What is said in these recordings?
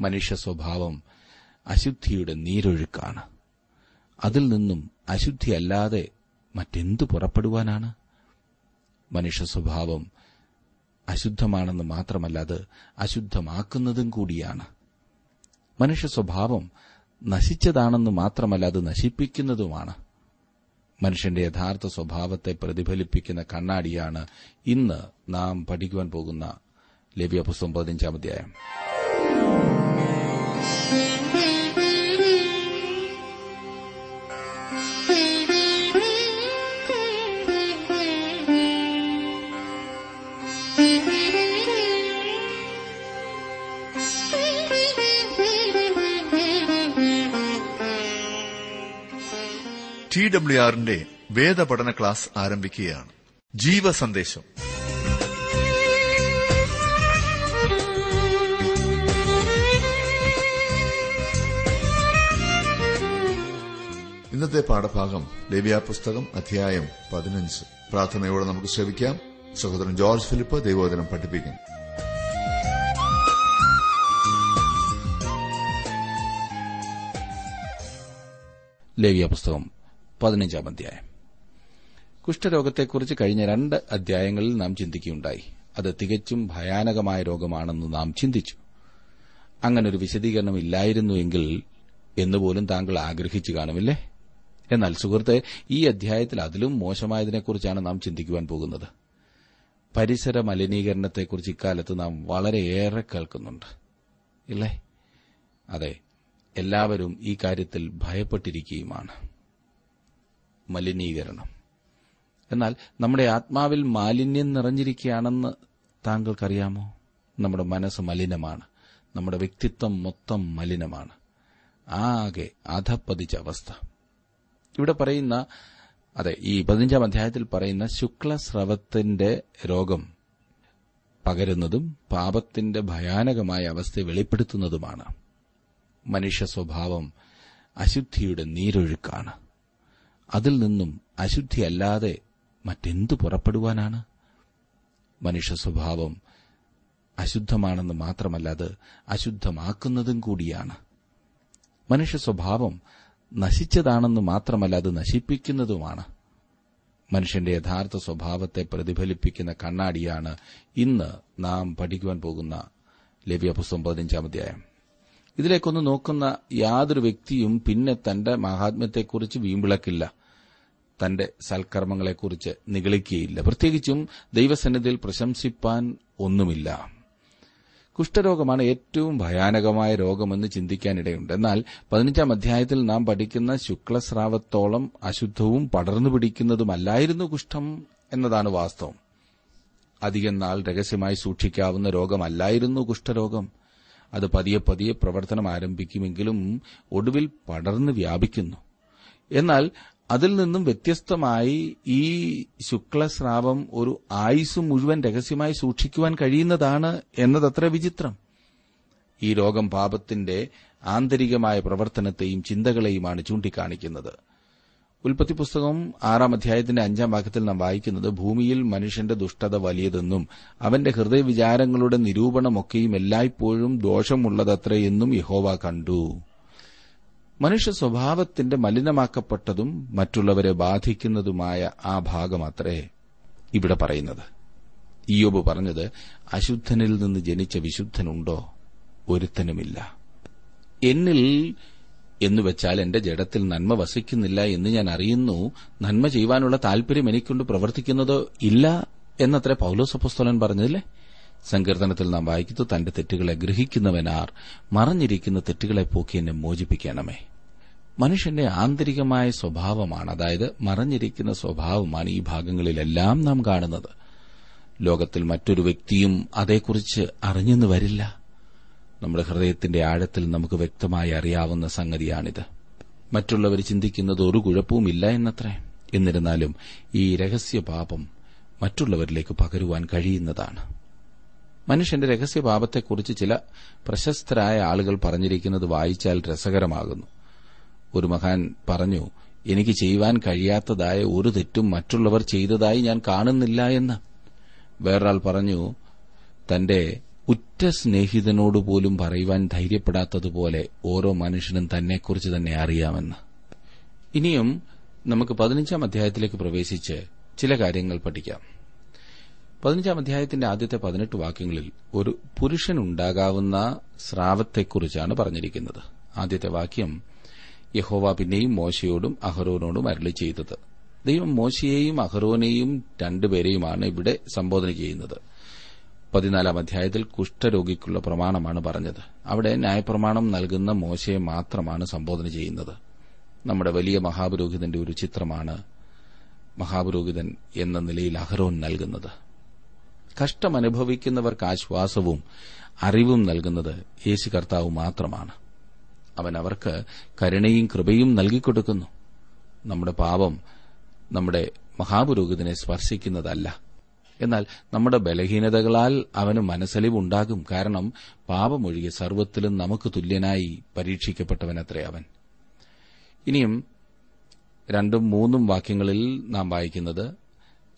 മനുഷ്യ സ്വഭാവം അശുദ്ധിയുടെ നീരൊഴുക്കാണ്. അതിൽ നിന്നും അശുദ്ധിയല്ലാതെ മറ്റെന്തു പുറപ്പെടുവാനാണ്? മനുഷ്യ സ്വഭാവം അശുദ്ധമാണെന്ന് മാത്രമല്ല അത് അശുദ്ധമാക്കുന്നതും കൂടിയാണ്. മനുഷ്യ സ്വഭാവം നശിച്ചതാണെന്ന് മാത്രമല്ല അത് നശിപ്പിക്കുന്നതുമാണ്. മനുഷ്യന്റെ യഥാർത്ഥ സ്വഭാവത്തെ പ്രതിഫലിപ്പിക്കുന്ന കണ്ണാടിയാണ് ഇന്ന് നാം പഠിക്കുവാൻ പോകുന്ന ലവ്യ പുസ്തകം പതിനഞ്ചാം അധ്യായം. ഡബ്ല്യു ആറിന്റെ വേദപഠന ക്ലാസ് ആരംഭിക്കുകയാണ്. ജീവസന്ദേശം. ഇന്നത്തെ പാഠഭാഗം ലേവ്യ പുസ്തകം അധ്യായം പതിനഞ്ച്. പ്രാർത്ഥനയോടെ നമുക്ക് ശ്രമിക്കാം സഹോദരൻ ജോർജ് ഫിലിപ്പ് ദൈവോദനം പഠിപ്പിക്കും. പുസ്തകം പതിനഞ്ചാം അധ്യായം. കുഷ്ഠരോഗത്തെക്കുറിച്ച് കഴിഞ്ഞ രണ്ട് അധ്യായങ്ങളിൽ നാം ചിന്തിക്കുകയുണ്ടായി. അത് തികച്ചും ഭയാനകമായ രോഗമാണെന്ന് നാം ചിന്തിച്ചു. അങ്ങനൊരു വിശദീകരണം ഇല്ലായിരുന്നുവെങ്കിൽ എന്നുപോലും താങ്കൾ ആഗ്രഹിച്ചു കാണുമില്ലേ? എന്നാൽ സുഹൃത്തെ ഈ അധ്യായത്തിൽ അതിലും മോശമായതിനെക്കുറിച്ചാണ് നാം ചിന്തിക്കുവാൻ പോകുന്നത്. പരിസര മലിനീകരണത്തെക്കുറിച്ച് ഇക്കാലത്ത് നാം വളരെയേറെ കേൾക്കുന്നുണ്ട്. ഇല്ലേ? അതെ എല്ലാവരും ഈ കാര്യത്തിൽ ഭയപ്പെട്ടിരിക്കുകയുമാണ്. മലിനീകരണം. എന്നാൽ നമ്മുടെ ആത്മാവിൽ മാലിന്യം നിറഞ്ഞിരിക്കുകയാണെന്ന് താങ്കൾക്കറിയാമോ? നമ്മുടെ മനസ്സ് മലിനമാണ്. നമ്മുടെ വ്യക്തിത്വം മൊത്തം മലിനമാണ്. ആകെ അധപ്പതിച്ച അവസ്ഥ. ഇവിടെ പറയുന്ന അതെ ഈ പതിനഞ്ചാം അധ്യായത്തിൽ പറയുന്ന ശുക്ലസ്രവത്തിന്റെ രോഗം പകരുന്നതും പാപത്തിന്റെ ഭയാനകമായ അവസ്ഥയെ വെളിപ്പെടുത്തുന്നതുമാണ്. മനുഷ്യ സ്വഭാവം അശുദ്ധിയുടെ നീരൊഴുക്കാണ്. അതിൽ നിന്നും അശുദ്ധിയല്ലാതെ മറ്റെന്തു പുറപ്പെടുവാനാണ്? മനുഷ്യ സ്വഭാവം അശുദ്ധമാണെന്ന് മാത്രമല്ല അത് അശുദ്ധമാക്കുന്നതും കൂടിയാണ്. മനുഷ്യ സ്വഭാവം നശിച്ചതാണെന്ന് മാത്രമല്ല അത് നശിപ്പിക്കുന്നതുമാണ്. മനുഷ്യന്റെ യഥാർത്ഥ സ്വഭാവത്തെ പ്രതിഫലിപ്പിക്കുന്ന കണ്ണാടിയാണ് ഇന്ന് നാം പഠിക്കുവാൻ പോകുന്ന ലവ്യ പുസ്തകം പതിനഞ്ചാം അധ്യായം. ഇതിലേക്കൊന്ന് നോക്കുന്ന യാതൊരു വ്യക്തിയും പിന്നെ തന്റെ മഹാത്മ്യത്തെക്കുറിച്ച് വീമ്പിളക്കില്ല. തന്റെ സൽക്കർമ്മങ്ങളെക്കുറിച്ച് നിഗളിക്കുകയില്ല. പ്രത്യേകിച്ചും ദൈവസന്നിധിയിൽ പ്രശംസിപ്പാൻ ഒന്നുമില്ല. കുഷ്ഠരോഗമാണ് ഏറ്റവും ഭയാനകമായ രോഗമെന്ന് ചിന്തിക്കാനിടയുണ്ട്. എന്നാൽ പതിനഞ്ചാം അധ്യായത്തിൽ നാം പഠിക്കുന്ന ശുക്ലസ്രാവത്തോളം അശുദ്ധവും പടർന്നു പിടിക്കുന്നതുമല്ലായിരുന്നു കുഷ്ഠം എന്നതാണ് വാസ്തവം. അധികം നാൾ രഹസ്യമായി സൂക്ഷിക്കാവുന്ന രോഗമല്ലായിരുന്നു കുഷ്ഠരോഗം. അത് പതിയെ പതിയെ പ്രവർത്തനം ആരംഭിക്കുമെങ്കിലും ഒടുവിൽ പടർന്നു വ്യാപിക്കുന്നു. എന്നാൽ അതിൽ നിന്നും വ്യത്യസ്തമായി ഈ ശുക്ലസ്രാവം ഒരു ആയുസ് മുഴുവൻ രഹസ്യമായി സൂക്ഷിക്കുവാൻ കഴിയുന്നതാണ് എന്നതത്ര വിചിത്രം. ഈ രോഗം പാപത്തിന്റെ ആന്തരികമായ പ്രവർത്തനത്തെയും ചിന്തകളെയുമാണ് ചൂണ്ടിക്കാണിക്കുന്നത്. ഉൽപ്പത്തി പുസ്തകം ആറാം അധ്യായത്തിന്റെ അഞ്ചാം ഭാഗത്തിൽ നാം വായിക്കുന്നത് ഭൂമിയിൽ മനുഷ്യന്റെ ദുഷ്ടത വലിയതെന്നും അവന്റെ ഹൃദയവിചാരങ്ങളുടെ നിരൂപണമൊക്കെയും എല്ലായ്പ്പോഴും ദോഷമുള്ളതത്രയെന്നും യഹോവ കണ്ടു. മനുഷ്യ സ്വഭാവത്തിന്റെ മലിനമാക്കപ്പെട്ടതും മറ്റുള്ളവരെ ബാധിക്കുന്നതുമായ ആ ഭാഗമത്രേ ഇവിടെ പറയുന്നത്. ഇയോബ് പറഞ്ഞത് അശുദ്ധനിൽ നിന്ന് ജനിച്ച വിശുദ്ധനുണ്ടോ? ഒരുത്തനുമില്ല. എന്നിൽ എന്നുവെച്ചാൽ എന്റെ ജഡത്തിൽ നന്മ വസിക്കുന്നില്ല എന്ന് ഞാൻ അറിയുന്നു. നന്മ ചെയ്യുവാനുള്ള താൽപര്യം എനിക്കൊണ്ട്. പ്രവർത്തിക്കുന്നതോ ഇല്ല എന്നത്രേ എന്നത്ര പുസ്തകൻ പറഞ്ഞതില്ലേ? സങ്കീർത്തനത്തിൽ നാം വായിക്കുന്നു തന്റെ തെറ്റുകളെ ഗ്രഹിക്കുന്നവനാർ മറഞ്ഞിരിക്കുന്ന തെറ്റുകളെ പോക്കി എന്നെ മോചിപ്പിക്കണമേ. മനുഷ്യന്റെ ആന്തരികമായ സ്വഭാവമാണ് അതായത് മറഞ്ഞിരിക്കുന്ന സ്വഭാവമാണ് ഈ ഭാഗങ്ങളിലെല്ലാം നാം കാണുന്നത്. ലോകത്തിൽ മറ്റൊരു വ്യക്തിയും അതേക്കുറിച്ച് അറിഞ്ഞെന്ന് വരില്ല. നമ്മുടെ ഹൃദയത്തിന്റെ ആഴത്തിൽ നമുക്ക് വ്യക്തമായി അറിയാവുന്ന സംഗതിയാണിത്. മറ്റുള്ളവർ ചിന്തിക്കുന്നത് ഒരു കുഴപ്പവുമില്ല എന്നത്രേ. എന്നിരുന്നാലും ഈ രഹസ്യപാപം മറ്റുള്ളവരിലേക്ക് പകരുവാൻ കഴിയുന്നതാണ്. മനുഷ്യന്റെ രഹസ്യപാപത്തെക്കുറിച്ച് ചില പ്രശസ്തരായ ആളുകൾ പറഞ്ഞിരിക്കുന്നത് വായിച്ചാൽ രസകരമാകുന്നു. ഒരു മഹാൻ പറഞ്ഞു എനിക്ക് ചെയ്യുവാൻ കഴിയാത്തതായ ഒരു തെറ്റും മറ്റുള്ളവർ ചെയ്തതായി ഞാൻ കാണുന്നില്ല എന്ന്. വേറൊരാൾ പറഞ്ഞു തന്റെ ഉറ്റ സ്നേഹിതനോട് പോലും പറയുവാൻ ധൈര്യപ്പെടാത്തതുപോലെ ഓരോ മനുഷ്യനും തന്നെക്കുറിച്ച് തന്നെ അറിയാമെന്ന്. ഇനിയും നമുക്ക് പതിനഞ്ചാം അധ്യായത്തിലേക്ക് പ്രവേശിച്ച് ചില കാര്യങ്ങൾ പഠിക്കാം. പതിനഞ്ചാം അധ്യായത്തിന്റെ ആദ്യത്തെ പതിനെട്ട് വാക്യങ്ങളിൽ ഒരു പുരുഷനുണ്ടാകാവുന്ന സ്രാവത്തെക്കുറിച്ചാണ് പറഞ്ഞിരിക്കുന്നത്. ആദ്യത്തെ വാക്യം യഹോവ പിന്നെയും മോശയോടും അഹറോനോടും അരളി ചെയ്തത്. ദൈവം മോശയെയും അഹറോനെയും രണ്ടുപേരെയുമാണ് ഇവിടെ സംബോധന ചെയ്യുന്നത്. പതിനാലാം അധ്യായത്തിൽ കുഷ്ഠരോഗിക്കുള്ള പ്രമാണമാണ് പറഞ്ഞത്. അവിടെ ന്യായപ്രമാണം നൽകുന്ന മോശയെ മാത്രമാണ് സംബോധന ചെയ്യുന്നത്. നമ്മുടെ വലിയ മഹാപുരോഹിതന്റെ ഒരു ചിത്രമാണ് മഹാപുരോഹിതൻ എന്ന നിലയിൽ അഹ്റോൻ നൽകുന്നത്. കഷ്ടമനുഭവിക്കുന്നവർക്ക് ആശ്വാസവും അറിവും നൽകുന്നത് യേശു കർത്താവ് മാത്രമാണ്. അവൻ അവർക്ക് കരുണയും കൃപയും നൽകിക്കൊടുക്കുന്നു. നമ്മുടെ പാപം നമ്മുടെ മഹാപുരോഹിതനെ സ്പർശിക്കുന്നതല്ല. എന്നാൽ നമ്മുടെ ബലഹീനതകളാൽ അവന് മനസ്സലിവുണ്ടാകും. കാരണം പാപമൊഴികെ സർവത്തിലും നമുക്ക് തുല്യനായി പരീക്ഷിക്കപ്പെട്ടവനത്രേ അവൻ. ഇനിയും രണ്ടും മൂന്നും വാക്യങ്ങളിൽ നാം വായിക്കുന്നത്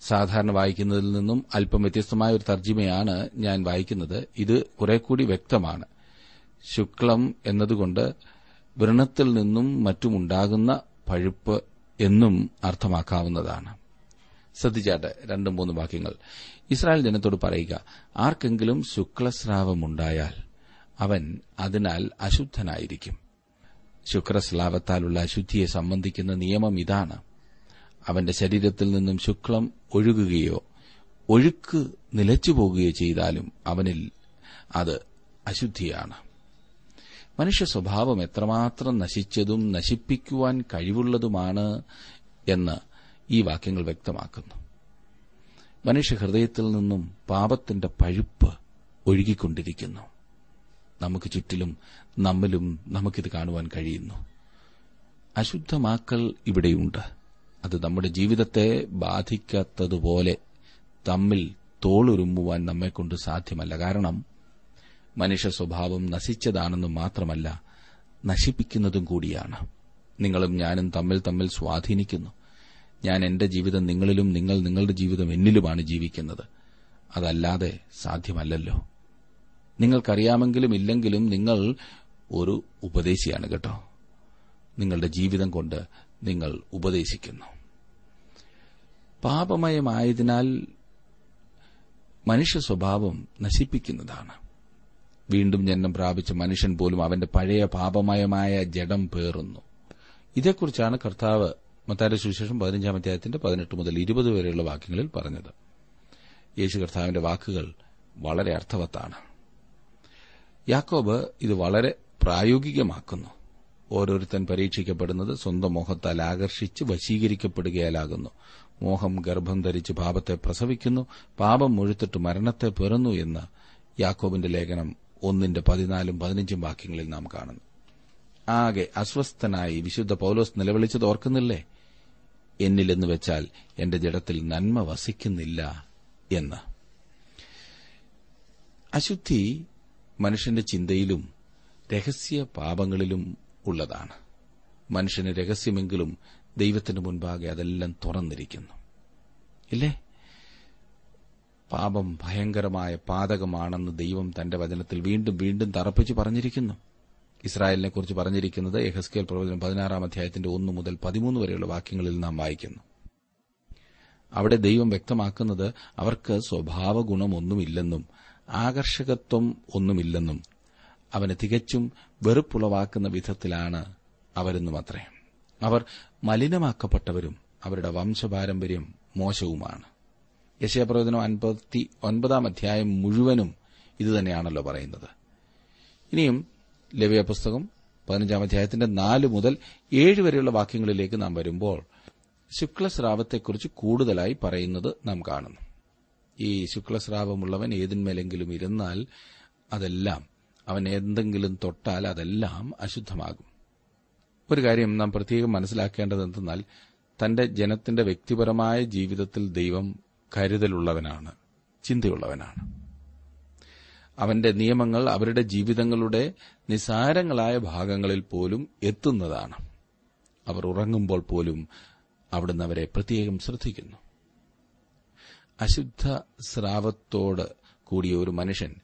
സാധാരണ വായിക്കുന്നതിൽ നിന്നും അല്പം വ്യത്യസ്തമായ ഒരു തർജിമയാണ് ഞാൻ വായിക്കുന്നത്. ഇത് കുറെ കൂടി വ്യക്തമാണ്. ശുക്ലം എന്നതുകൊണ്ട് വ്രണത്തിൽ നിന്നും മറ്റുമുണ്ടാകുന്ന പഴുപ്പ് എന്നും അർത്ഥമാക്കാവുന്നതാണ്. ശ്രദ്ധിച്ചാട്ടെ രണ്ടും മൂന്ന് വാക്യങ്ങൾ. ഇസ്രായേൽ ജനത്തോട് പറയുക ആർക്കെങ്കിലും ശുക്ലസ്രാവമുണ്ടായാൽ അവൻ അതിനാൽ അശുദ്ധനായിരിക്കും. ശുക്രസ്ലാവത്താലുള്ള അശുദ്ധിയെ സംബന്ധിക്കുന്ന നിയമം ഇതാണ്. അവന്റെ ശരീരത്തിൽ നിന്നും ശുക്ലം ഒഴുകുകയോ ഒഴുക്ക് നിലച്ചു പോകുകയോ ചെയ്താലും അവനിൽ അത് അശുദ്ധിയാണ്. മനുഷ്യ സ്വഭാവം എത്രമാത്രം നശിച്ചതും നശിപ്പിക്കുവാൻ കഴിവുള്ളതുമാണ് എന്ന് ഈ വാക്യങ്ങൾ വ്യക്തമാക്കുന്നു. മനുഷ്യ ഹൃദയത്തിൽ നിന്നും പാപത്തിന്റെ പഴുപ്പ് ഒഴുകിക്കൊണ്ടിരിക്കുന്നു. നമുക്ക് ചുറ്റിലും നമ്മിലും നമുക്കിത് കാണുവാൻ കഴിയുന്നു. അശുദ്ധമാക്കൽ ഇവിടെയുണ്ട്. അത് നമ്മുടെ ജീവിതത്തെ ബാധിക്കാത്തതുപോലെ തമ്മിൽ തോളുരുമ്പുവാൻ നമ്മെക്കൊണ്ട് സാധ്യമല്ല. കാരണം മനുഷ്യ സ്വഭാവം നശിച്ചതാണെന്ന് മാത്രമല്ല നശിപ്പിക്കുന്നതും കൂടിയാണ്. നിങ്ങളും ഞാനും തമ്മിൽ തമ്മിൽ സ്വാധീനിക്കുന്നു. ഞാൻ എന്റെ ജീവിതം നിങ്ങളിലും നിങ്ങൾ നിങ്ങളുടെ ജീവിതം എന്നിലുമാണ് ജീവിക്കുന്നത്. അതല്ലാതെ സാധ്യമല്ലല്ലോ. നിങ്ങൾക്കറിയാമെങ്കിലും ഇല്ലെങ്കിലും നിങ്ങൾ ഒരു ഉപദേശിയാണ് കേട്ടോ. നിങ്ങളുടെ ജീവിതം കൊണ്ട് നിങ്ങൾ ഉപദേശിക്കുന്നു. പാപമയമായതിനാൽ മനുഷ്യ സ്വഭാവം നശിപ്പിക്കുന്നതാണ്. വീണ്ടും ജന്മം പ്രാപിച്ച മനുഷ്യൻ പോലും അവന്റെ പഴയ പാപമയമായ ജഡം പേറുന്നു. ഇതേക്കുറിച്ചാണ് കർത്താവ് മത്താരുടെ സുവിശേഷം പതിനഞ്ചാം അധ്യായത്തിന്റെ പതിനെട്ട് മുതൽ ഇരുപത് വരെയുള്ള വാക്യങ്ങളിൽ പറഞ്ഞത്. യേശു കർത്താവിന്റെ വാക്കുകൾ വളരെ അർത്ഥവത്താണ്. യാക്കോബ് ഇത് വളരെ പ്രായോഗികമാക്കുന്നു. ഓരോരുത്തൻ പരീക്ഷിക്കപ്പെടുന്നത് സ്വന്തം മോഹത്താൽ ആകർഷിച്ച് വശീകരിക്കപ്പെടുകയാലാകുന്നു. മോഹം ഗർഭം ധരിച്ച് പാപത്തെ പ്രസവിക്കുന്നു പാപം മുഴുത്തിട്ട് മരണത്തെ പിറന്നു എന്ന് യാക്കോബിന്റെ ലേഖനം ഒന്നിന്റെ പതിനാലും പതിനഞ്ചും വാക്യങ്ങളിൽ നാം കാണുന്നു. ആകെ അസ്വസ്ഥനായി വിശുദ്ധ പൌലോസ് നിലവിളിച്ചത് ഓർക്കുന്നില്ലേ? എന്നിലെന്ന് വെച്ചാൽ എന്റെ ജഡത്തിൽ നന്മ വസിക്കുന്നില്ല എന്ന്. അശുദ്ധി മനുഷ്യന്റെ ചിന്തയിലും രഹസ്യ പാപങ്ങളിലും ഉള്ളതാണ്. മനുഷ്യന് രഹസ്യമെങ്കിലും ദൈവത്തിന് മുൻപാകെ അതെല്ലാം തുറന്നിരിക്കുന്നു. ഇല്ലേ? പാപം ഭയങ്കരമായ പാതകമാണെന്ന് ദൈവം തന്റെ വചനത്തിൽ വീണ്ടും വീണ്ടും തറപ്പിച്ച് പറഞ്ഞിരിക്കുന്നു. ഇസ്രായേലിനെ കുറിച്ച് പറഞ്ഞിരിക്കുന്നത് എഹസ്കേൽ പ്രവചനം പതിനാറാം അധ്യായത്തിന്റെ ഒന്ന് മുതൽ പതിമൂന്ന് വരെയുള്ള വാക്യങ്ങളിൽ നാം വായിക്കുന്നു. അവിടെ ദൈവം വ്യക്തമാക്കുന്നത് അവർക്ക് സ്വഭാവ ഗുണമൊന്നുമില്ലെന്നും ആകർഷകത്വം ഒന്നുമില്ലെന്നും അവന് തികച്ചും വെറുപ്പുളവാക്കുന്ന വിധത്തിലാണ് അവരെന്നും അത്രേ അവർ മലിനമാക്കപ്പെട്ടവരും അവരുടെ വംശപാരമ്പര്യം മോശവുമാണ്. യശയപ്രവചനം അൻപത്തി ഒൻപതാം അധ്യായം മുഴുവനും ഇതുതന്നെയാണല്ലോ പറയുന്നത്. ഇനിയും ലവ്യ പുസ്തകം പതിനഞ്ചാം അധ്യായത്തിന്റെ നാല് മുതൽ ഏഴ് വരെയുള്ള വാക്യങ്ങളിലേക്ക് നാം വരുമ്പോൾ ശുക്ലസ്രാവത്തെക്കുറിച്ച് കൂടുതലായി പറയുന്നത് നാം കാണുന്നു. ഈ ശുക്ലസ്രാവമുള്ളവൻ ഏതിന്മേലെങ്കിലും ഇരുന്നാൽ അതെല്ലാം അവൻ എന്തെങ്കിലും തൊട്ടാൽ അതെല്ലാം അശുദ്ധമാകും. ഒരു കാര്യം നാം പ്രത്യേകം മനസ്സിലാക്കേണ്ടത് എന്തെന്നാൽ തന്റെ ജനത്തിന്റെ വ്യക്തിപരമായ ജീവിതത്തിൽ ദൈവം കരുതലുള്ളവനാണ് ചിന്തയുള്ളവനാണ്. അവന്റെ നിയമങ്ങൾ അവരുടെ ജീവിതങ്ങളുടെ നിസാരങ്ങളായ ഭാഗങ്ങളിൽ പോലും എത്തുന്നതാണ്. അവർ ഉറങ്ങുമ്പോൾ പോലും അവിടുന്ന് അവരെ പ്രത്യേകം ശ്രദ്ധിക്കുന്നു. അശുദ്ധ സ്രാവത്തോട് കൂടിയ ഒരു മനുഷ്യൻ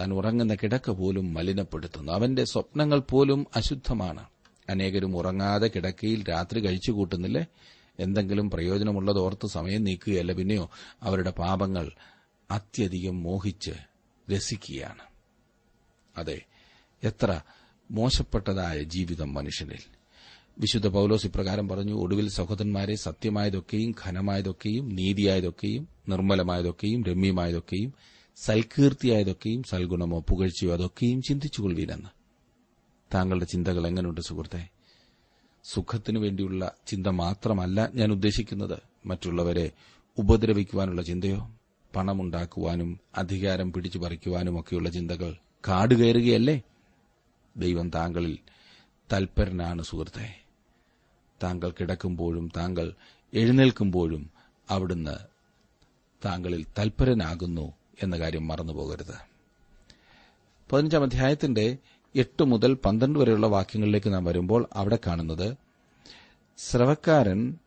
താൻ ഉറങ്ങുന്ന കിടക്ക പോലും മലിനപ്പെടുത്തുന്നു. അവന്റെ സ്വപ്നങ്ങൾ പോലും അശുദ്ധമാണ്. അനേകരും ഉറങ്ങാതെ കിടക്കയിൽ രാത്രി കഴിച്ചു കൂട്ടുന്നില്ലേ? എന്തെങ്കിലും പ്രയോജനമുള്ളതോർത്ത് സമയം നീക്കുകയല്ല. പിന്നെയോ അവരുടെ പാപങ്ങൾ അത്യധികം മോഹിച്ച് രസിക്കുകയാണ്. അതെ എത്ര മോശപ്പെട്ടതായ ജീവിതം മനുഷ്യനിൽ. വിശുദ്ധ പൌലോസ് ഇപ്രകാരം പറഞ്ഞു ഒടുവിൽ സഹോദരന്മാരെ സത്യമായതൊക്കെയും ഘനമായതൊക്കെയും നീതിയായതൊക്കെയും നിർമ്മലമായതൊക്കെയും രമ്യമായതൊക്കെയും സൽകീർത്തിയായതൊക്കെയും സൽഗുണമോ പുകഴ്ചയോ അതൊക്കെയും ചിന്തിച്ചുകൊള്ളുവീനെന്ന് താങ്കളുടെ ചിന്തകൾ എങ്ങനെയുണ്ട് സുഹൃത്തെ? സുഖത്തിനു വേണ്ടിയുള്ള ചിന്ത മാത്രമല്ല ഞാൻ ഉദ്ദേശിക്കുന്നത് മറ്റുള്ളവരെ ഉപദ്രവിക്കുവാനുള്ള ചിന്തയോ പണമുണ്ടാക്കുവാനും അധികാരം പിടിച്ചു പറിക്കുവാനും ഒക്കെയുള്ള ചിന്തകൾ കാടുകയറുകയല്ലേ ദൈവം താങ്കളിൽ തൽപരനാണ് സുഹൃത്തെ. താങ്കൾ കിടക്കുമ്പോഴും താങ്കൾ എഴുന്നേൽക്കുമ്പോഴും അവിടുന്ന് താങ്കളിൽ തൽപരനാകുന്നു എന്ന കാര്യം മറന്നുപോകരുത്. പതിനഞ്ചാം അധ്യായത്തിന്റെ എട്ട് മുതൽ പന്ത്രണ്ട് വരെയുള്ള വാക്യങ്ങളിലേക്ക് നാം വരുമ്പോൾ അവിടെ കാണുന്നത് സ്രവക്കാരൻ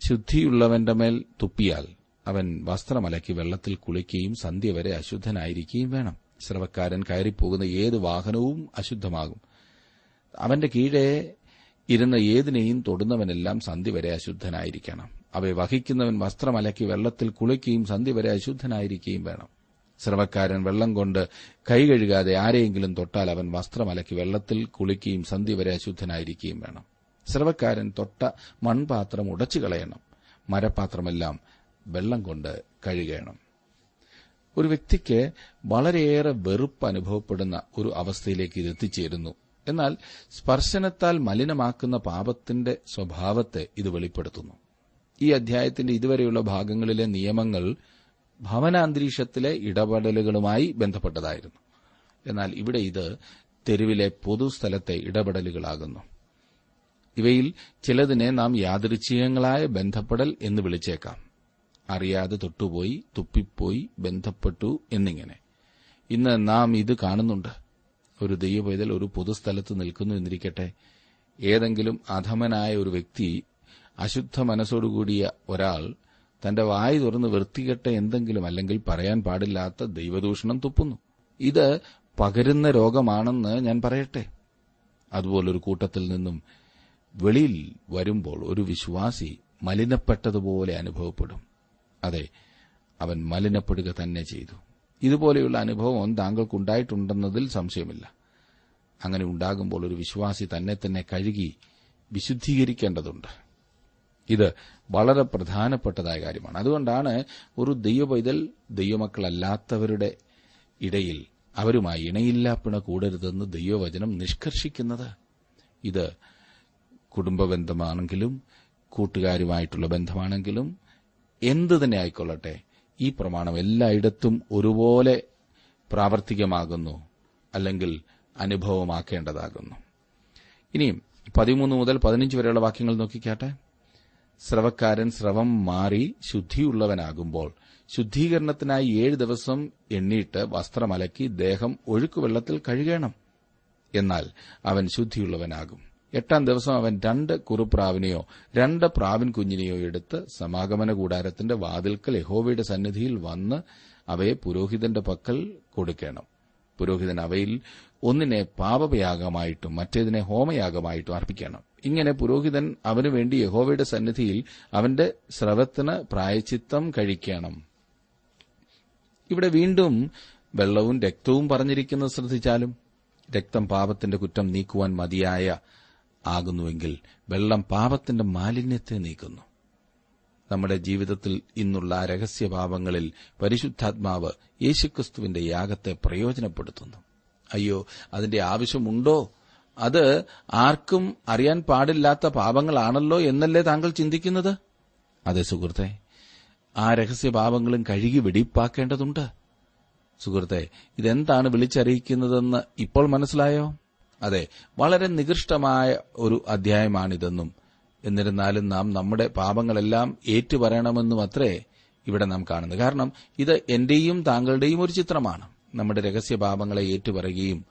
ശുദ്ധിയുള്ളവന്റെ മേൽ തുപ്പിയാൽ അവൻ വസ്ത്രമലക്കി വെള്ളത്തിൽ കുളിക്കുകയും സന്ധ്യ വരെ അശുദ്ധനായിരിക്കുകയും വേണം. സ്രവക്കാരൻ കയറിപ്പോകുന്ന ഏത് വാഹനവും അശുദ്ധമാകും. അവന്റെ കീഴെ ഇരുന്ന ഏതിനെയും തൊടുന്നവനെല്ലാം സന്ധ്യ വരെ അശുദ്ധനായിരിക്കണം. അവയെ വഹിക്കുന്നവൻ വസ്ത്രമലക്കി വെള്ളത്തിൽ കുളിക്കുകയും സന്ധ്യ വരെ അശുദ്ധനായിരിക്കുകയും വേണം. സ്രവക്കാരൻ വെള്ളം കൊണ്ട് കൈ കഴുകാതെ ആരെയെങ്കിലും തൊട്ടാൽ അവൻ വസ്ത്രമലക്കി വെള്ളത്തിൽ കുളിക്കുകയും സന്ധി വരെ അശുദ്ധനായിരിക്കുകയും വേണം. സ്രവക്കാരൻ തൊട്ട മൺപാത്രം ഉടച്ചു കളയണം. മരപാത്രമെല്ലാം വെള്ളം കൊണ്ട് കഴുകണം. ഒരു വ്യക്തിക്ക് വളരെയേറെ വെറുപ്പ് അനുഭവപ്പെടുന്ന ഒരു അവസ്ഥയിലേക്ക് ഇത് എത്തിച്ചേരുന്നു. എന്നാൽ സ്പർശനത്താൽ മലിനമാക്കുന്ന പാപത്തിന്റെ സ്വഭാവത്തെ ഇത് വെളിപ്പെടുത്തുന്നു. ഈ അധ്യായത്തിന്റെ ഇതുവരെയുള്ള ഭാഗങ്ങളിലെ നിയമങ്ങൾ ഭവനാന്തരീക്ഷത്തിലെ ഇടപെടലുകളുമായി ബന്ധപ്പെട്ടതായിരുന്നു. എന്നാൽ ഇവിടെ ഇത് തെരുവിലെ പൊതുസ്ഥലത്തെ ഇടപെടലുകളാകുന്നു. ഇവയിൽ ചിലതിനെ നാം യാദൃച്ഛികങ്ങളായ ബന്ധപ്പെടൽ എന്ന് വിളിച്ചേക്കാം. അറിയാതെ തൊട്ടുപോയി തുപ്പിപ്പോയി ബന്ധപ്പെട്ടു എന്നിങ്ങനെ. ഇന്ന് നാം ഇത് കാണുന്നുണ്ട്. ഒരു ദൈവപൈതൽ ഒരു പൊതുസ്ഥലത്ത് നിൽക്കുന്നു എന്നിരിക്കട്ടെ. ഏതെങ്കിലും അധമനായ ഒരു വ്യക്തി അശുദ്ധ മനസ്സോടുകൂടിയ ഒരാൾ തന്റെ വായി തുറന്ന് വൃത്തികെട്ട എന്തെങ്കിലും അല്ലെങ്കിൽ പറയാൻ പാടില്ലാത്ത ദൈവദൂഷണം തുപ്പുന്നു. ഇത് പകരുന്ന രോഗമാണെന്ന് ഞാൻ പറയട്ടെ. അതുപോലൊരു കൂട്ടത്തിൽ നിന്നും വെളിയിൽ വരുമ്പോൾ ഒരു വിശ്വാസി മലിനപ്പെട്ടതുപോലെ അനുഭവപ്പെടും. അതെ അവൻ മലിനപ്പെടുക തന്നെ ചെയ്തു. ഇതുപോലെയുള്ള അനുഭവം താങ്കൾക്കുണ്ടായിട്ടുണ്ടെന്നതിൽ സംശയമില്ല. അങ്ങനെ ഉണ്ടാകുമ്പോൾ ഒരു വിശ്വാസി തന്നെ തന്നെ കഴുകി വിശുദ്ധീകരിക്കേണ്ടതുണ്ട്. ഇത് വളരെ പ്രധാനപ്പെട്ടതായ കാര്യമാണ്. അതുകൊണ്ടാണ് ഒരു ദൈവപൈതൽ ദൈവമക്കളല്ലാത്തവരുടെ ഇടയിൽ അവരുമായി ഇണയില്ലാപ്പിണ കൂടരുതെന്ന് ദൈവവചനം നിഷ്കർഷിക്കുന്നത്. ഇത് കുടുംബ ബന്ധമാണെങ്കിലും കൂട്ടുകാരുമായിട്ടുള്ള ബന്ധമാണെങ്കിലും എന്തു തന്നെ ആയിക്കൊള്ളട്ടെ ഈ പ്രമാണം എല്ലായിടത്തും ഒരുപോലെ പ്രാവർത്തികമാകുന്നു അല്ലെങ്കിൽ അനുഭവമാക്കേണ്ടതാകുന്നു. ഇനിയും പതിമൂന്ന് മുതൽ പതിനഞ്ച് വരെയുള്ള വാക്യങ്ങൾ നോക്കിക്കാട്ടെ. സ്രവക്കാരൻ സ്രവം മാറി ശുദ്ധിയുള്ളവനാകുമ്പോൾ ശുദ്ധീകരണത്തിനായി ഏഴ് ദിവസം എണ്ണീട്ട് വസ്ത്രമലക്കി ദേഹം ഒഴുക്കുവെള്ളത്തിൽ കഴുകണം. എന്നാൽ അവൻ ശുദ്ധിയുള്ളവനാകും. എട്ടാം ദിവസം അവൻ രണ്ട് കുറുപ്രാവിനെയോ രണ്ട് പ്രാവിൻ കുഞ്ഞിനെയോ എടുത്ത് സമാഗമന കൂടാരത്തിന്റെ വാതിൽക്കൽ യഹോവയുടെ സന്നിധിയിൽ വന്ന് അവയെ പുരോഹിതന്റെ പക്കൽ കൊടുക്കണം. പുരോഹിതൻ അവയിൽ ഒന്നിനെ പാപയാഗമായിട്ടും മറ്റേതിനെ ഹോമയാഗമായിട്ടും അർപ്പിക്കണം. ഇങ്ങനെ പുരോഹിതൻ അവനു വേണ്ടി യഹോവയുടെ സന്നിധിയിൽ അവന്റെ സ്രവത്തിന് പ്രായച്ചിത്തം കഴിക്കണം. ഇവിടെ വീണ്ടും വെള്ളവും രക്തവും പറഞ്ഞിരിക്കുന്നത് ശ്രദ്ധിച്ചാലും രക്തം പാപത്തിന്റെ കുറ്റം നീക്കുവാൻ മതിയായ ആകുന്നുവെങ്കിൽ വെള്ളം പാപത്തിന്റെ മാലിന്യത്തെ നീക്കുന്നു. നമ്മുടെ ജീവിതത്തിൽ ഇന്നുള്ള രഹസ്യഭാവങ്ങളിൽ പരിശുദ്ധാത്മാവ് യേശുക്രിസ്തുവിന്റെ യാഗത്തെ പ്രയോജനപ്പെടുത്തുന്നു. അയ്യോ അതിന്റെ ആവശ്യമുണ്ടോ? അത് ആർക്കും അറിയാൻ പാടില്ലാത്ത പാപങ്ങളാണല്ലോ എന്നല്ലേ താങ്കൾ ചിന്തിക്കുന്നത്? അതെ സുഹൃത്തെ. ആ രഹസ്യ പാപങ്ങളും കഴുകി വെടിപ്പാക്കേണ്ടതുണ്ട്. സുഹൃത്തെ ഇതെന്താണ് വിളിച്ചറിയിക്കുന്നതെന്ന് ഇപ്പോൾ മനസ്സിലായോ? അതെ വളരെ നികൃഷ്ടമായ ഒരു അധ്യായമാണിതെന്നും. എന്നിരുന്നാലും നാം നമ്മുടെ പാപങ്ങളെല്ലാം ഏറ്റുപറയണമെന്നും അത്രേ ഇവിടെ നാം കാണുന്നത്. കാരണം ഇത് എന്റെയും താങ്കളുടെയും ഒരു ചിത്രമാണ്. നമ്മുടെ രഹസ്യ പാപങ്ങളെ ഏറ്റുപറയുകയും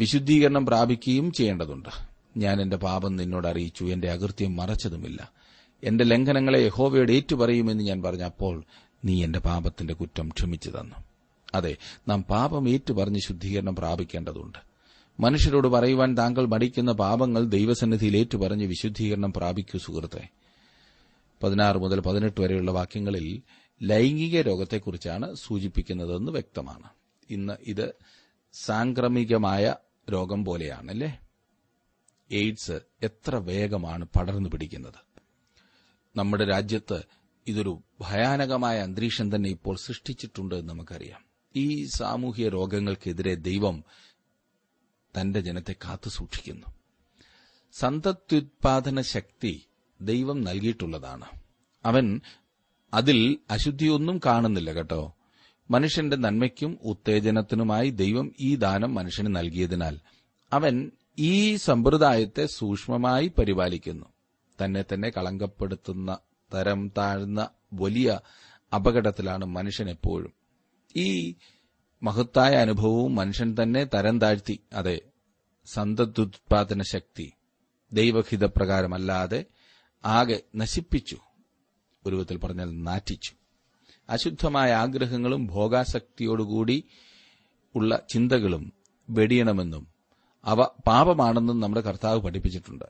വിശുദ്ധീകരണം പ്രാപിക്കുകയും ചെയ്യേണ്ടതുണ്ട്. ഞാൻ എന്റെ പാപം നിന്നോട് അറിയിച്ചു. എന്റെ അകൃത്യം മറച്ചതുമില്ല. എന്റെ ലംഘനങ്ങളെ യഹോവയോട് ഏറ്റുപറയുമെന്ന് ഞാൻ പറഞ്ഞപ്പോൾ നീ എന്റെ പാപത്തിന്റെ കുറ്റം ക്ഷമിച്ചു തന്നു. അതെ നാം പാപം ഏറ്റുപറഞ്ഞ് ശുദ്ധീകരണം പ്രാപിക്കേണ്ടതുണ്ട്. മനുഷ്യരോട് പറയുവാൻ താങ്കൾ മടിക്കുന്ന പാപങ്ങൾ ദൈവസന്നിധിയിൽ ഏറ്റുപറഞ്ഞ് വിശുദ്ധീകരണം പ്രാപിക്കൂ സുഹൃത്തെ. പതിനാറ് മുതൽ പതിനെട്ട് വരെയുള്ള വാക്യങ്ങളിൽ ലൈംഗിക രോഗത്തെക്കുറിച്ചാണ് സൂചിപ്പിക്കുന്നതെന്ന് വ്യക്തമാണ്. ഇന്ന് ഇത് സാംക്രമികമായ രോഗം പോലെയാണല്ലേ? എയ്ഡ്സ് എത്ര വേഗമാണ് പടർന്നു പിടിക്കുന്നത്. നമ്മുടെ രാജ്യത്ത് ഇതൊരു ഭയാനകമായ അന്തരീക്ഷം തന്നെ ഇപ്പോൾ സൃഷ്ടിച്ചിട്ടുണ്ട് എന്ന് നമുക്കറിയാം. ഈ സാമൂഹ്യ രോഗങ്ങൾക്കെതിരെ ദൈവം തന്റെ ജനത്തെ കാത്തു സൂക്ഷിക്കുന്നു. സന്തത്യുത്പാദന ശക്തി ദൈവം നൽകിയിട്ടുള്ളതാണ്. അവൻ അതിൽ അശുദ്ധിയൊന്നും കാണുന്നില്ല കേട്ടോ. മനുഷ്യന്റെ നന്മയ്ക്കും ഉത്തേജനത്തിനുമായി ദൈവം ഈ ദാനം മനുഷ്യന് നൽകിയതിനാൽ അവൻ ഈ സമ്പ്രദായത്തെ സൂക്ഷ്മമായി പരിപാലിക്കുന്നു. തന്നെ തന്നെ കളങ്കപ്പെടുത്തുന്ന തരം താഴ്ന്ന വലിയ അപകടത്തിലാണ് മനുഷ്യൻ എപ്പോഴും. ഈ മഹത്തായ അനുഭവവും മനുഷ്യൻ തന്നെ തരം താഴ്ത്തി അതെ സന്തതുത്പാദന ശക്തി ദൈവഹിതപ്രകാരമല്ലാതെ ആകെ നശിപ്പിച്ചു. ഒരു വിധത്തിൽ പറഞ്ഞാൽ നാറ്റിച്ചു. അശുദ്ധമായ ആഗ്രഹങ്ങളും ഭോഗാസക്തിയോടുകൂടി ഉള്ള ചിന്തകളും വെടിയണമെന്നും അവ പാപമാണെന്നും നമ്മുടെ കർത്താവ് പഠിപ്പിച്ചിട്ടുണ്ട്.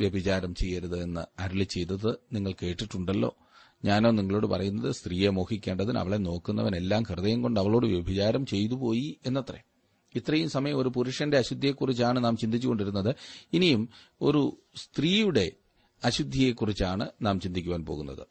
വ്യഭിചാരം ചെയ്യരുത് എന്ന് അരളി ചെയ്തത് നിങ്ങൾ കേട്ടിട്ടുണ്ടല്ലോ. ഞാനോ നിങ്ങളോട് പറയുന്നത് സ്ത്രീയെ മോഹിക്കേണ്ടതിന് അവളെ നോക്കുന്നവനെല്ലാം ഹൃദയം കൊണ്ട് അവളോട് വ്യഭിചാരം ചെയ്തു പോയി എന്നത്രേ. ഇത്രയും സമയം ഒരു പുരുഷന്റെ അശുദ്ധിയെക്കുറിച്ചാണ് നാം ചിന്തിച്ചുകൊണ്ടിരുന്നത്. ഇനിയും ഒരു സ്ത്രീയുടെ അശുദ്ധിയെക്കുറിച്ചാണ് നാം ചിന്തിക്കുവാൻ പോകുന്നത്.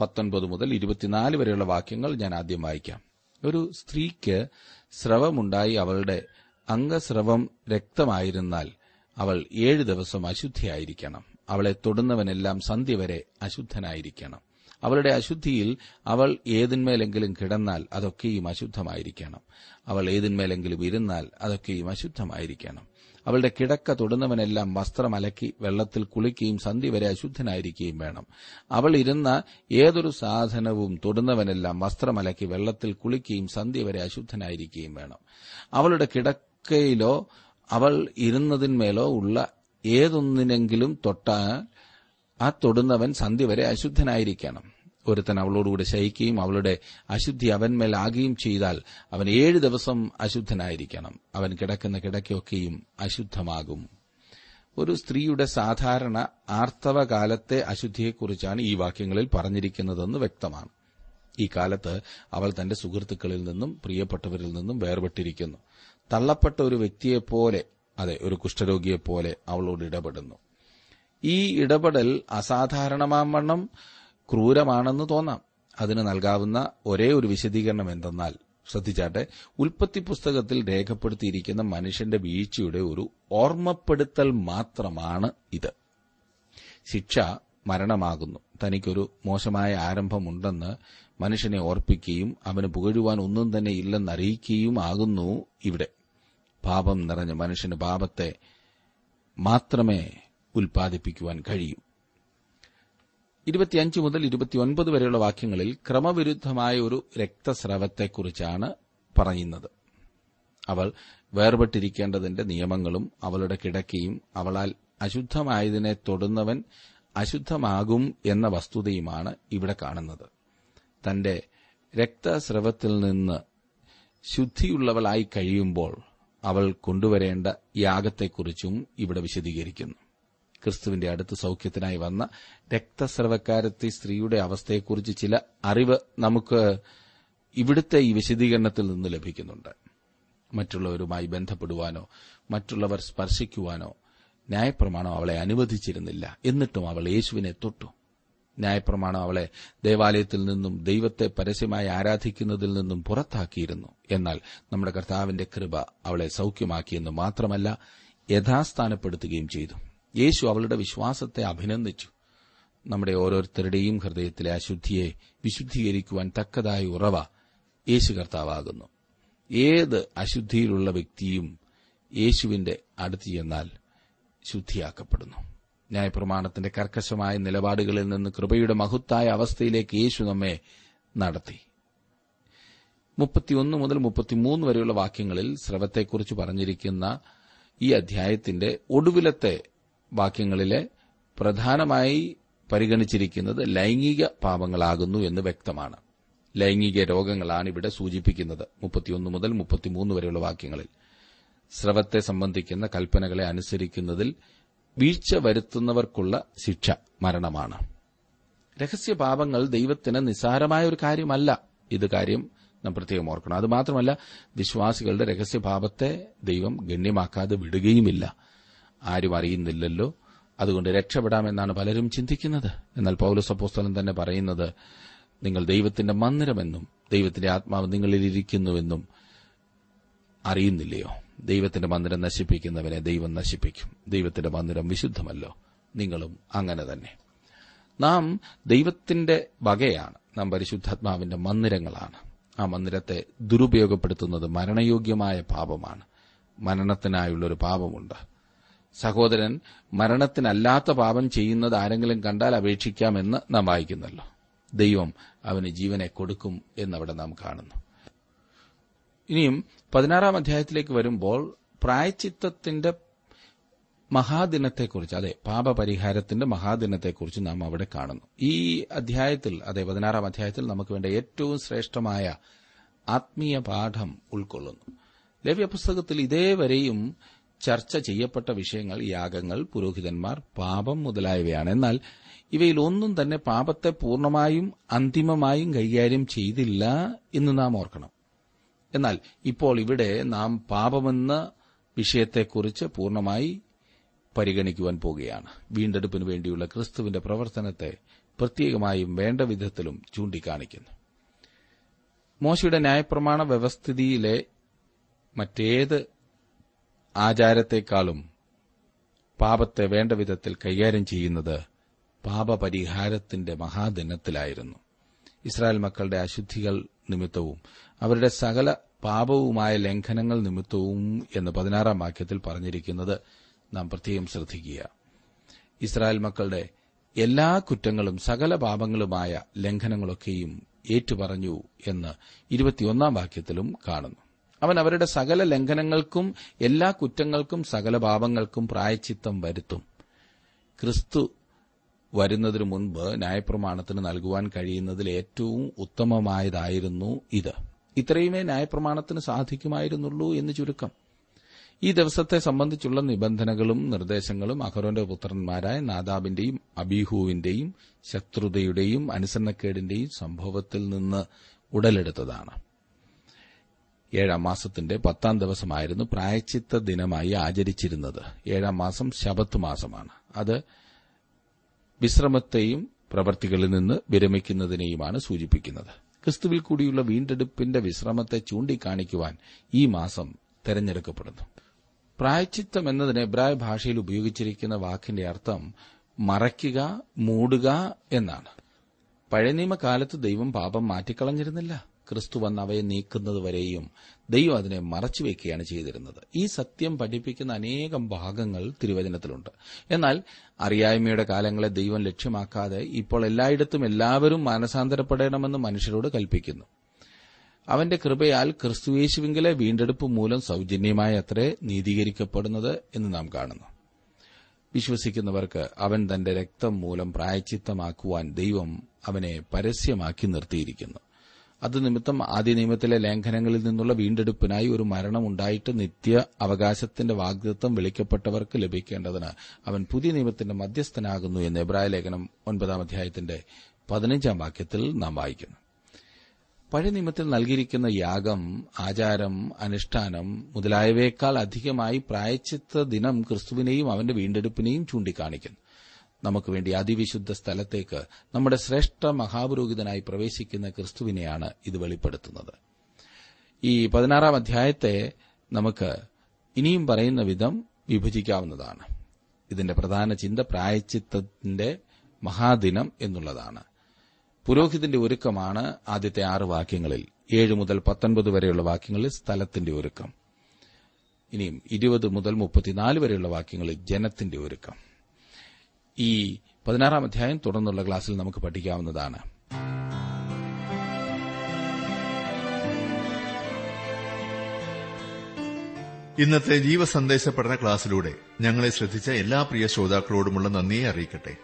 പത്തൊൻപത് മുതൽ ഇരുപത്തിനാല് വരെയുള്ള വാക്യങ്ങൾ ഞാൻ ആദ്യം വായിക്കാം. ഒരു സ്ത്രീക്ക് സ്രവമുണ്ടായി അവളുടെ അംഗസ്രവം രക്തമായിരുന്നാൽ അവൾ ഏഴ് ദിവസം അശുദ്ധിയായിരിക്കണം. അവളെ തൊടുന്നവനെല്ലാം സന്ധ്യ വരെ അശുദ്ധനായിരിക്കണം. അവളുടെ അശുദ്ധിയിൽ അവൾ ഏതിന്മേലെങ്കിലും കിടന്നാൽ അതൊക്കെയും അശുദ്ധമായിരിക്കണം. അവൾ ഏതിന്മേലെങ്കിലും ഇരുന്നാൽ അതൊക്കെയും അശുദ്ധമായിരിക്കണം. അവളുടെ കിടക്ക തൊടുന്നവനെല്ലാം വസ്ത്രം അലക്കി വെള്ളത്തിൽ കുളിക്കുകയും സന്ധി വരെ അശുദ്ധനായിരിക്കുകയും വേണം. അവൾ ഇരുന്ന ഏതൊരു സാധനവും തൊടുന്നവനെല്ലാം വസ്ത്രമലക്കി വെള്ളത്തിൽ കുളിക്കുകയും സന്ധി വരെ അശുദ്ധനായിരിക്കുകയും വേണം. അവളുടെ കിടക്കയിലോ അവൾ ഇരുന്നതിന്മേലോ ഉള്ള ഏതൊന്നിനെങ്കിലും തൊട്ടാൽ ആ തൊടുന്നവൻ സന്ധി വരെ അശുദ്ധനായിരിക്കണം. ഒരുത്തൻ അവളോടുകൂടെ ശയിക്കുകയും അവളുടെ അശുദ്ധി അവൻമേൽ ആകുകയും ചെയ്താൽ അവൻ ഏഴ് ദിവസം അശുദ്ധനായിരിക്കണം. അവൻ കിടക്കുന്ന കിടക്കയൊക്കെയും അശുദ്ധമാകും. ഒരു സ്ത്രീയുടെ സാധാരണ ആർത്തവകാലത്തെ അശുദ്ധിയെക്കുറിച്ചാണ് ഈ വാക്യങ്ങളിൽ പറഞ്ഞിരിക്കുന്നതെന്ന് വ്യക്തമാണ്. ഈ കാലത്ത് അവൾ തന്റെ സുഹൃത്തുക്കളിൽ നിന്നും പ്രിയപ്പെട്ടവരിൽ നിന്നും വേർപെട്ടിരിക്കുന്നു. തള്ളപ്പെട്ട ഒരു വ്യക്തിയെപ്പോലെ അതെ ഒരു കുഷ്ഠരോഗിയെപ്പോലെ അവളോട് ഇടപെടുന്നു. ഈ ഇടപെടൽ അസാധാരണമാവണ്ണം ക്രൂരമാണെന്ന് തോന്നാം. അതിന് നൽകാവുന്ന ഒരേ ഒരു വിശദീകരണം എന്തെന്നാൽ ശ്രദ്ധിച്ചാട്ടെ ഉൽപ്പത്തി പുസ്തകത്തിൽ രേഖപ്പെടുത്തിയിരിക്കുന്ന മനുഷ്യന്റെ വീഴ്ചയുടെ ഒരു ഓർമ്മപ്പെടുത്തൽ മാത്രമാണ് ഇത്. ശിക്ഷ മരണമാകുന്നു. തനിക്കൊരു മോശമായ ആരംഭമുണ്ടെന്ന് മനുഷ്യനെ ഓർപ്പിക്കുകയും അവന് പുകഴുവാൻ ഒന്നും തന്നെ ഇല്ലെന്ന് അറിയിക്കുകയും ആകുന്നു ഇവിടെ. പാപം നിറഞ്ഞ മനുഷ്യന് പാപത്തെ മാത്രമേ ഉൽപ്പാദിപ്പിക്കുവാൻ കഴിയൂ. ഇരുപത്തിയഞ്ച് മുതൽ ഇരുപത്തിയൊൻപത് വരെയുള്ള വാക്യങ്ങളിൽ ക്രമവിരുദ്ധമായ ഒരു രക്തസ്രവത്തെക്കുറിച്ചാണ് പറയുന്നത്. അവൾ വേർപെട്ടിരിക്കേണ്ടതിന്റെ നിയമങ്ങളും അവളുടെ കിടക്കയും അവളാൽ അശുദ്ധമായതിനെ തൊടുന്നവൻ അശുദ്ധമാകും എന്ന വസ്തുതയുമാണ് ഇവിടെ കാണുന്നത്. തന്റെ രക്തസ്രവത്തിൽ നിന്ന് ശുദ്ധിയുള്ളവളായി കഴിയുമ്പോൾ അവൾ കൊണ്ടുവരേണ്ട യാഗത്തെക്കുറിച്ചും ഇവിടെ വിശദീകരിക്കുന്നു. ക്രിസ്തുവിന്റെ അടുത്ത് സൌഖ്യത്തിനായി വന്ന രക്തസ്രവക്കാരത്തി സ്ത്രീയുടെ അവസ്ഥയെക്കുറിച്ച് ചില അറിവ് നമുക്ക് ഇവിടുത്തെ ഈ വിശദീകരണത്തിൽ നിന്ന് ലഭിക്കുന്നുണ്ട്. മറ്റുള്ളവരുമായി ബന്ധപ്പെടുവാനോ മറ്റുള്ളവർ സ്പർശിക്കുവാനോ ന്യായപ്രമാണം അവളെ അനുവദിച്ചിരുന്നില്ല. എന്നിട്ടും അവൾ യേശുവിനെ തൊട്ടു. ന്യായപ്രമാണം അവളെ ദേവാലയത്തിൽ നിന്നും ദൈവത്തെ പരസ്യമായി ആരാധിക്കുന്നതിൽ നിന്നും പുറത്താക്കിയിരുന്നു. എന്നാൽ നമ്മുടെ കർത്താവിന്റെ കൃപ അവളെ സൌഖ്യമാക്കിയെന്ന് മാത്രമല്ല യഥാസ്ഥാനപ്പെടുത്തുകയും ചെയ്തു. യേശു അവളുടെ വിശ്വാസത്തെ അഭിനന്ദിച്ചു. നമ്മുടെ ഓരോരുത്തരുടെയും ഹൃദയത്തിലെ അശുദ്ധിയെ വിശുദ്ധീകരിക്കുവാൻ തക്കതായ ഉറവ യേശു കർത്താവാകുന്നു. ഏത് അശുദ്ധിയിലുള്ള വ്യക്തിയും യേശുവിന്റെ അടുത്ത് ചെന്നാൽ ശുദ്ധിയാക്കപ്പെടുന്നു. ന്യായപ്രമാണത്തിന്റെ കർക്കശമായ നിലപാടുകളിൽ നിന്ന് കൃപയുടെ മഹത്തായ അവസ്ഥയിലേക്ക് യേശു നമ്മെ നടത്തി. മുപ്പത്തിയൊന്ന് മുതൽ മുപ്പത്തിമൂന്ന് വരെയുള്ള വാക്യങ്ങളിൽ സ്രവത്തെക്കുറിച്ച് പറഞ്ഞിരിക്കുന്ന ഈ അധ്യായത്തിന്റെ ഒടുവിലത്തെ വാക്യങ്ങളിലെ പ്രധാനമായി പരിഗണിച്ചിരിക്കുന്നത് ലൈംഗിക പാപങ്ങളാകുന്നു എന്ന് വ്യക്തമാണ്. ലൈംഗിക രോഗങ്ങളാണ് ഇവിടെ സൂചിപ്പിക്കുന്നത് മുപ്പത്തിയൊന്ന് മുതൽ മുപ്പത്തിമൂന്ന് വരെയുള്ള വാക്യങ്ങളിൽ. സ്രവത്തെ സംബന്ധിക്കുന്ന കൽപ്പനകളെ അനുസരിക്കുന്നതിൽ വീഴ്ച വരുത്തുന്നവർക്കുള്ള ശിക്ഷ മരണമാണ്. രഹസ്യപാപങ്ങൾ ദൈവത്തിന് നിസ്സാരമായ ഒരു കാര്യമല്ല. ഇത് കാര്യം നാം പ്രത്യേകം ഓർക്കണം. അത് മാത്രമല്ല വിശ്വാസികളുടെ രഹസ്യപാപത്തെ ദൈവം ഗണ്യമാക്കാതെ വിടുകയുമില്ല. ആരും അറിയുന്നില്ലല്ലോ. അതുകൊണ്ട് രക്ഷപ്പെടാമെന്നാണ് പലരും ചിന്തിക്കുന്നത്. എന്നാൽ പൗലോസ് അപ്പോസ്തലൻ തന്നെ പറയുന്നത് നിങ്ങൾ ദൈവത്തിന്റെ മന്ദിരമെന്നും ദൈവത്തിന്റെ ആത്മാവ് നിങ്ങളിലിരിക്കുന്നുവെന്നും അറിയുന്നില്ലയോ? ദൈവത്തിന്റെ മന്ദിരം നശിപ്പിക്കുന്നവനെ ദൈവം നശിപ്പിക്കും. ദൈവത്തിന്റെ മന്ദിരം വിശുദ്ധമല്ലോ. നിങ്ങളും അങ്ങനെ തന്നെ. നാം ദൈവത്തിന്റെ വകയാണ്. നാം പരിശുദ്ധാത്മാവിന്റെ മന്ദിരങ്ങളാണ്. ആ മന്ദിരത്തെ ദുരുപയോഗപ്പെടുത്തുന്നത് മരണയോഗ്യമായ പാപമാണ്. മരണത്തിനായുള്ള ഒരു പാപമുണ്ട്. സഹോദരൻ മരണത്തിനല്ലാത്ത പാപം ചെയ്യുന്നത് ആരെങ്കിലും കണ്ടാൽ അപേക്ഷിക്കാമെന്ന് നാം വായിക്കുന്നല്ലോ. ദൈവം അവന് ജീവനെ കൊടുക്കും എന്നവിടെ നാം കാണുന്നു. ഇനിയും പതിനാറാം അധ്യായത്തിലേക്ക് വരുമ്പോൾ പ്രായച്ചിത്തത്തിന്റെ മഹാദിനത്തെക്കുറിച്ച് അതെ പാപപരിഹാരത്തിന്റെ മഹാദിനത്തെക്കുറിച്ച് നാം അവിടെ കാണുന്നു. ഈ അധ്യായത്തിൽ അതെ പതിനാറാം അധ്യായത്തിൽ നമുക്ക് വേണ്ട ഏറ്റവും ശ്രേഷ്ഠമായ ആത്മീയ പാഠം ഉൾക്കൊള്ളുന്നു. ലവ്യ പുസ്തകത്തിൽ ഇതേവരെയും ചർച്ച ചെയ്യപ്പെട്ട വിഷയങ്ങൾ യാഗങ്ങൾ പുരോഹിതന്മാർ പാപം മുതലായവയാണ്. എന്നാൽ ഇവയിൽ ഒന്നും തന്നെ പാപത്തെ പൂർണമായും അന്തിമമായും കൈകാര്യം ചെയ്തില്ല എന്ന് നാം ഓർക്കണം. എന്നാൽ ഇപ്പോൾ ഇവിടെ നാം പാപമെന്ന വിഷയത്തെക്കുറിച്ച് പൂർണമായി പരിഗണിക്കുവാൻ പോകുകയാണ്. വീണ്ടെടുപ്പിന് വേണ്ടിയുള്ള ക്രിസ്തുവിന്റെ പ്രവർത്തനത്തെ പ്രത്യേകമായും വേണ്ട വിധത്തിലും ചൂണ്ടിക്കാണിക്കുന്നു. മോശയുടെ ന്യായപ്രമാണ വ്യവസ്ഥിതിയിലെ മറ്റേത് ആചാരത്തെക്കാളും പാപത്തെ വേണ്ട വിധത്തിൽ കൈകാര്യം ചെയ്യുന്നത് പാപപരിഹാരത്തിന്റെ മഹാദിനത്തിലായിരുന്നു. ഇസ്രായേൽ മക്കളുടെ അശുദ്ധികൾ നിമിത്തവും അവരുടെ സകല പാപവുമായ ലംഘനങ്ങൾ നിമിത്തവും എന്ന് പതിനാറാം വാക്യത്തിൽ പറഞ്ഞിരിക്കുന്നത് നാം പ്രത്യേകം ശ്രദ്ധിക്കുക. ഇസ്രായേൽ മക്കളുടെ എല്ലാ കുറ്റങ്ങളും സകല പാപങ്ങളുമായ ലംഘനങ്ങളൊക്കെയും ഏറ്റുപറഞ്ഞു എന്ന് ഇരുപത്തിയൊന്നാം വാക്യത്തിലും കാണുന്നു. അവൻ അവരുടെ സകല ലംഘനങ്ങൾക്കും എല്ലാ കുറ്റങ്ങൾക്കും സകല പാപങ്ങൾക്കും പ്രായച്ചിത്തം വരുത്തും. ക്രിസ്തു വരുന്നതിനു മുൻപ് ന്യായപ്രമാണത്തിന് നൽകുവാൻ കഴിയുന്നതിൽ ഏറ്റവും ഉത്തമമായതായിരുന്നു ഇത്. ഇത്രയുമേ ന്യായപ്രമാണത്തിന് സാധിക്കുമായിരുന്നുള്ളൂ എന്ന് ചുരുക്കം. ഈ ദിവസത്തെ സംബന്ധിച്ചുള്ള നിബന്ധനകളും നിർദ്ദേശങ്ങളും അഹരോന്റെ പുത്രന്മാരായ നാദാബിന്റെയും അബീഹുവിന്റെയും ശത്രുതയുടെയും അനുസരണക്കേടിന്റെയും സംഭവത്തിൽ നിന്ന് ഉടലെടുത്തതാണ്. ഏഴാം മാസത്തിന്റെ പത്താം ദിവസമായിരുന്നു പ്രായച്ചിത്ത ദിനമായി ആചരിച്ചിരുന്നത്. ഏഴാം മാസം ശബത്ത് മാസമാണ്. അത് വിശ്രമത്തെയും പ്രവർത്തികളിൽ നിന്ന് വിരമിക്കുന്നതിനെയുമാണ് സൂചിപ്പിക്കുന്നത്. ക്രിസ്തുവിൽ കൂടിയുള്ള വീണ്ടെടുപ്പിന്റെ വിശ്രമത്തെ ചൂണ്ടിക്കാണിക്കുവാൻ ഈ മാസം തെരഞ്ഞെടുക്കപ്പെടുന്നു. പ്രായച്ചിത്തം എന്നതിന് എബ്രായ ഭാഷയിൽ ഉപയോഗിച്ചിരിക്കുന്ന വാക്കിന്റെ അർത്ഥം മറയ്ക്കുക മൂടുക എന്നാണ്. പഴയ നിയമകാലത്ത് ദൈവം പാപം മാറ്റിക്കളഞ്ഞിരുന്നില്ല. ക്രിസ്തു വന്ന് അവയെ നീക്കുന്നതുവരെയും ദൈവം അതിനെ മറച്ചുവെക്കുകയാണ് ചെയ്തിരുന്നത്. ഈ സത്യം പഠിപ്പിക്കുന്ന അനേകം ഭാഗങ്ങൾ തിരുവചനത്തിലുണ്ട്. എന്നാൽ അറിയായ്മയുടെ കാലങ്ങളെ ദൈവം ലക്ഷ്യമാക്കാതെ ഇപ്പോൾ എല്ലായിടത്തും എല്ലാവരും മാനസാന്തരപ്പെടണമെന്ന് മനുഷ്യരോട് കൽപ്പിക്കുന്നു. അവന്റെ കൃപയാൽ ക്രിസ്തുയേശുവിങ്കിലെ വീണ്ടെടുപ്പ് മൂലം സൌജന്യമായി അത്രേ നീതീകരിക്കപ്പെടുന്നത് എന്ന് നാം കാണുന്നു. വിശ്വസിക്കുന്നവർക്ക് അവൻ തന്റെ രക്തം മൂലം പ്രായച്ചിത്തമാക്കുവാൻ ദൈവം അവനെ പരസ്യമാക്കി നിർത്തിയിരിക്കുന്നു. അത് നിമിത്തം ആദ്യ നിയമത്തിലെ ലംഘനങ്ങളിൽ നിന്നുള്ള വീണ്ടെടുപ്പിനായി ഒരു മരണം ഉണ്ടായിട്ട് നിത്യ അവകാശത്തിന്റെ വാഗ്ദത്വം വിളിക്കപ്പെട്ടവർക്ക് ലഭിക്കേണ്ടതിന് അവൻ പുതിയ നിയമത്തിന്റെ മധ്യസ്ഥനാകുന്നു എന്ന് എബ്രായ ലേഖനം ഒൻപതാം അധ്യായത്തിന്റെ പതിനഞ്ചാം വാക്യത്തിൽ നാം വായിക്കുന്നു. പഴയ നിയമത്തിൽ നൽകിയിരിക്കുന്ന യാഗം ആചാരം അനുഷ്ഠാനം മുതലായവയേക്കാൾ അധികമായി പ്രായച്ചിത്ത ദിനം ക്രിസ്തുവിനെയും അവന്റെ വീണ്ടെടുപ്പിനെയും ചൂണ്ടിക്കാണിക്കുന്നു. നമുക്ക് വേണ്ടി അതിവിശുദ്ധ സ്ഥലത്തേക്ക് നമ്മുടെ ശ്രേഷ്ഠ മഹാപുരോഹിതനായി പ്രവേശിക്കുന്ന ക്രിസ്തുവിനെയാണ് ഇത് വെളിപ്പെടുത്തുന്നത്. ഈ പതിനാറാം അധ്യായത്തെ നമുക്ക് ഇനിയും പറയുന്ന വിധം വിഭജിക്കാവുന്നതാണ്. ഇതിന്റെ പ്രധാന ചിന്ത പ്രായച്ചിത്തത്തിന്റെ മഹാദിനം എന്നുള്ളതാണ്. പുരോഹിതന്റെ ഒരുക്കമാണ് ആദ്യത്തെ ആറ് വാക്യങ്ങളിൽ ഏഴ് മുതൽ പത്തൊൻപത് വരെയുള്ള വാക്യങ്ങളിൽ സ്ഥലത്തിന്റെ ഒരുക്കം. ഇനിയും ഇരുപത് മുതൽ മുപ്പത്തിനാല് വരെയുള്ള വാക്യങ്ങളിൽ ജനത്തിന്റെ ഒരുക്കം. ഈ പതിനാറാം അധ്യായം തുടർന്നുള്ള ക്ലാസ്സിൽ നമുക്ക് പഠിക്കാവുന്നതാണ്. ഇന്നത്തെ ജീവസന്ദേശ പഠന ക്ലാസ്സിലൂടെ ഞങ്ങളെ ശ്രദ്ധിച്ച എല്ലാ പ്രിയ ശ്രോതാക്കളോടുമുള്ള നന്ദിയെ അറിയിക്കട്ടെ.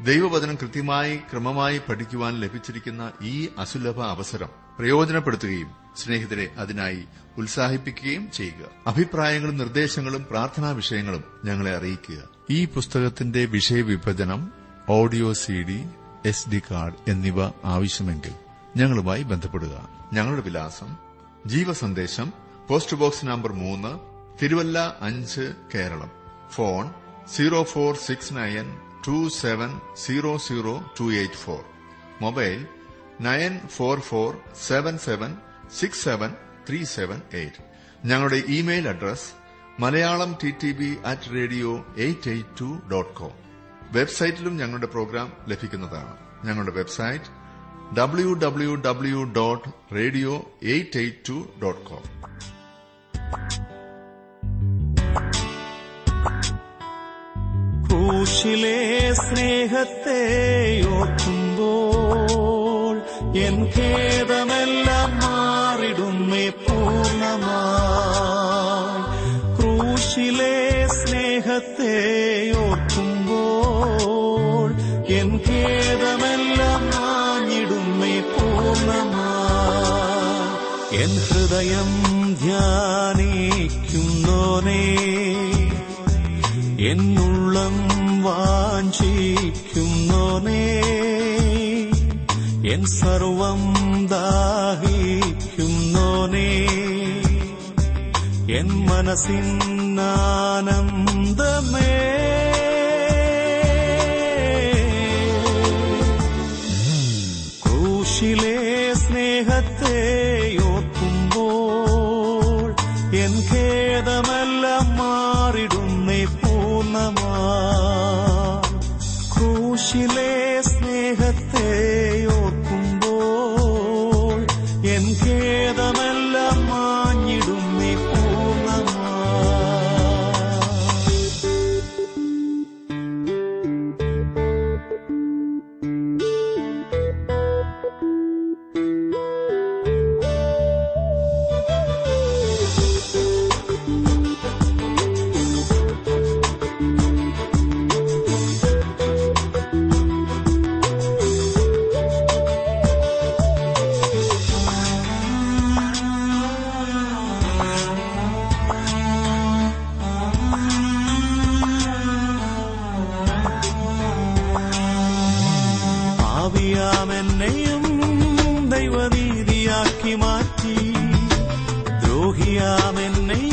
ദൈവവചനം കൃത്യമായി ക്രമമായി പഠിക്കുവാൻ ലഭിച്ചിരിക്കുന്ന ഈ അസുലഭ അവസരം പ്രയോജനപ്പെടുത്തുകയും സ്നേഹിതരെ അതിനായി ഉത്സാഹിപ്പിക്കുകയും ചെയ്യുക. അഭിപ്രായങ്ങളും നിർദ്ദേശങ്ങളും പ്രാർത്ഥനാ വിഷയങ്ങളും ഞങ്ങളെ അറിയിക്കുക. ഈ പുസ്തകത്തിന്റെ വിഷയവിഭജനം audio C D S D card എന്നിവ ആവശ്യമെങ്കിൽ ഞങ്ങളുമായി ബന്ധപ്പെടുക. ഞങ്ങളുടെ വിലാസം ജീവസന്ദേശം പോസ്റ്റ് ബോക്സ് നമ്പർ മൂന്ന് തിരുവല്ല അഞ്ച് Keralam. Phone zero four six nine two seven zero zero two eight four. Mobile nine four four seven seven six seven three seven eight. ഞങ്ങളുടെ email address Malayalam T T B at radio eight eight two dot com. വെബ്സൈറ്റിലും ഞങ്ങളുടെ programme ലഭിക്കുന്നതാണ്. ഞങ്ങളുടെ website W W W dot radio eight eight two dot com. ക്രൂശിലെ സ്നേഹത്തെ ഓർക്കുമ്പോൾ N ഖേദമെല്ലാം മാറിടുന്നേ പൂർണമായി ഹൃദയം ധ്യാനിക്കുന്നോനേ എന്നുള്ളം വാഞ്ചിക്കുന്നോനേ എൻ സർവം ദാഹിക്കുന്നോനേ എൻ മനസ്സിനാനന്ദമേ ക്രൂശിലെ സ്നേഹത്തെ ആവിയാമെന്നെയും ദൈവനീതിയാക്കി മാറ്റി. ദ്രോഹിയാമെന്നെയും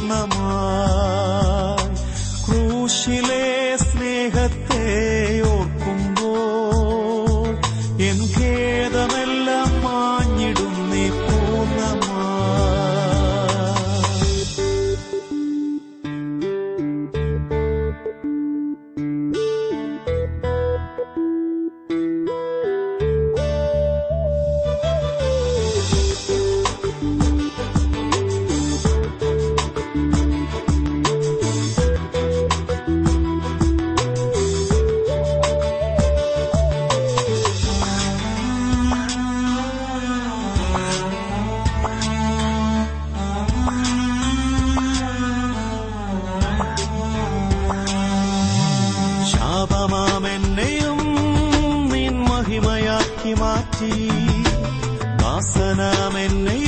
പൂർണമായി ക്രൂശിലെ حسنة مني